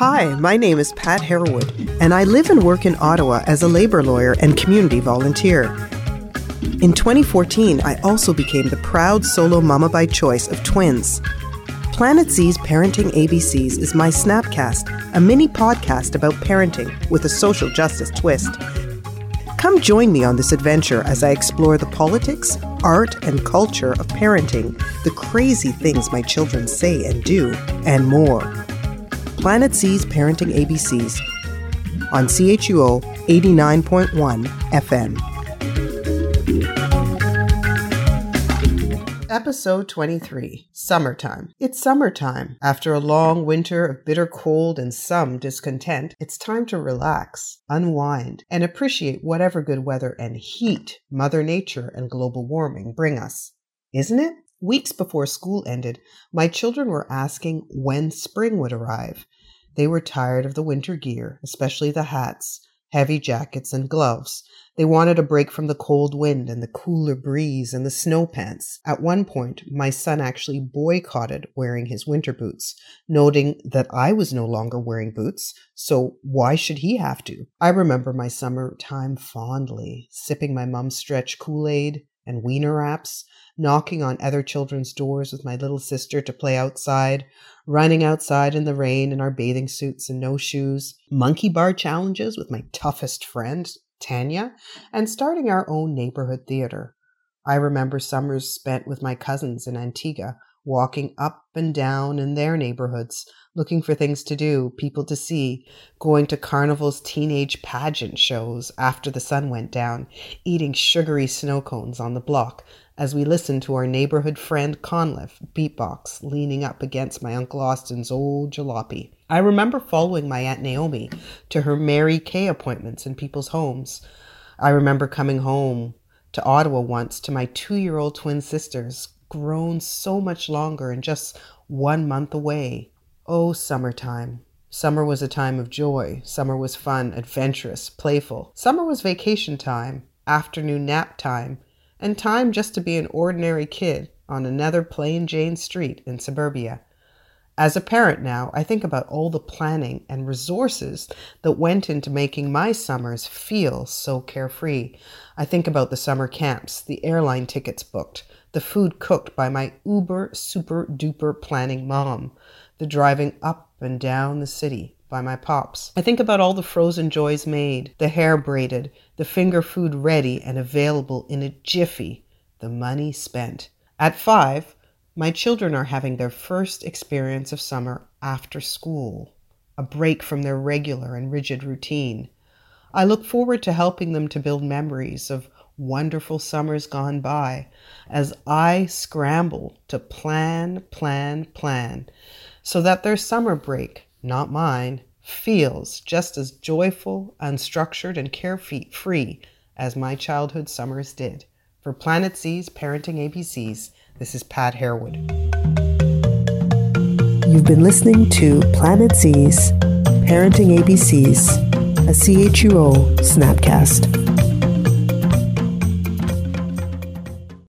Hi, my name is Pat Harewood, and I live and work in Ottawa as a labor lawyer and community volunteer. In 2014, I also became the proud solo mama by choice of twins. Planet Z's Parenting ABCs is my Snapcast, a mini podcast about parenting with a social justice twist. Come join me on this adventure as I explore the politics, art, and culture of parenting, the crazy things my children say and do, and more. Planet Z's Parenting ABCs on CHUO 89.1 FM. Episode 23 Summertime. It's summertime. After a long winter of bitter cold and some discontent, it's time to relax, unwind, and appreciate whatever good weather and heat Mother Nature and global warming bring us. Isn't it? Weeks before school ended, my children were asking when spring would arrive. They were tired of the winter gear, especially the hats, heavy jackets, and gloves. They wanted a break from the cold wind and the cooler breeze and the snow pants. At one point, my son actually boycotted wearing his winter boots, noting that I was no longer wearing boots, so why should he have to? I remember my summer time fondly, sipping my mom's stretch Kool Aid and wiener wraps, knocking on other children's doors with my little sister to play outside, running outside in the rain in our bathing suits and no shoes, monkey bar challenges with my toughest friend, Tanya, and starting our own neighborhood theater. I remember summers spent with my cousins in Antigua, walking up and down in their neighborhoods, looking for things to do, people to see, going to carnival's teenage pageant shows after the sun went down, eating sugary snow cones on the block as we listened to our neighborhood friend Conliffe beatbox leaning up against my Uncle Austin's old jalopy. I remember following my Aunt Naomi to her Mary Kay appointments in people's homes. I remember coming home to Ottawa once to my two year old twin sisters, grown so much longer and just one month away. Oh, summertime. Summer was a time of joy. Summer was fun, adventurous, playful. Summer was vacation time, afternoon nap time, and time just to be an ordinary kid on another plain Jane street in suburbia. As a parent now, I think about all the planning and resources that went into making my summers feel so carefree. I think about the summer camps, the airline tickets booked, the food cooked by my uber super duper planning mom, the driving up and down the city by my pops. I think about all the frozen joys made, the hair braided, the finger food ready and available in a jiffy, the money spent. At five, my children are having their first experience of summer after school, a break from their regular and rigid routine. I look forward to helping them to build memories of wonderful summers gone by as I scramble to plan, plan, plan, so that their summer break, not mine, feels just as joyful, unstructured, and carefree as my childhood summers did. For Planet Z's Parenting ABCs, this is Pat Harewood. You've been listening to Planet Z's Parenting ABCs, a CHUO Snapcast.